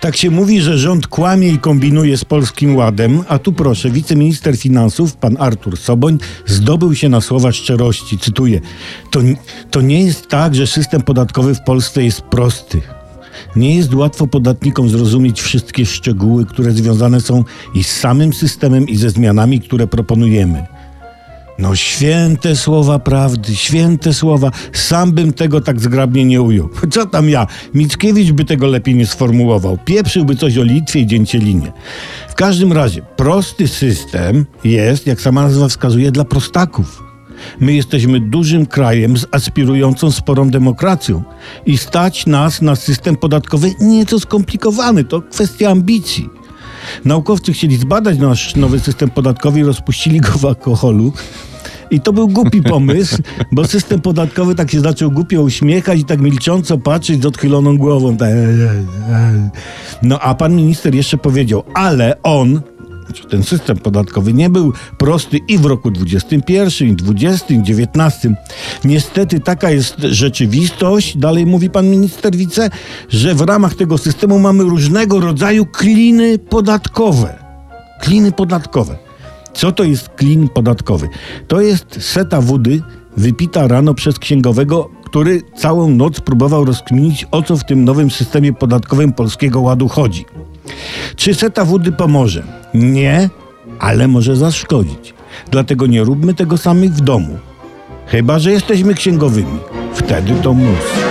Tak się mówi, że rząd kłamie i kombinuje z Polskim Ładem, a tu proszę, wiceminister finansów, pan Artur Soboń, zdobył się na słowa szczerości. Cytuję: to, to nie jest tak, że system podatkowy w Polsce jest prosty. Nie jest łatwo podatnikom zrozumieć wszystkie szczegóły, które związane są i z samym systemem, i ze zmianami, które proponujemy. No święte słowa prawdy, święte słowa. Sam bym tego tak zgrabnie nie ujął. Co tam ja? Mickiewicz by tego lepiej nie sformułował. Pieprzyłby coś o Litwie i Dzięcielinie. W każdym razie, prosty system jest, jak sama nazwa wskazuje, dla prostaków. My jesteśmy dużym krajem z aspirującą sporą demokracją i stać nas na system podatkowy nieco skomplikowany. To kwestia ambicji. Naukowcy chcieli zbadać nasz nowy system podatkowy i rozpuścili go w alkoholu. I to był głupi pomysł, bo system podatkowy tak się zaczął głupio uśmiechać i tak milcząco patrzeć z odchyloną głową. Tak. No a pan minister jeszcze powiedział, ale on, ten system podatkowy nie był prosty i w roku 21, i 20, i 19. Niestety taka jest rzeczywistość, dalej mówi pan minister wice, że w ramach tego systemu mamy różnego rodzaju kliny podatkowe. Kliny podatkowe. Co to jest klin podatkowy? To jest seta wody wypita rano przez księgowego, który całą noc próbował rozkminić, o co w tym nowym systemie podatkowym Polskiego Ładu chodzi. Czy seta wody pomoże? Nie, ale może zaszkodzić. Dlatego nie róbmy tego samych w domu. Chyba, że jesteśmy księgowymi. Wtedy to mus.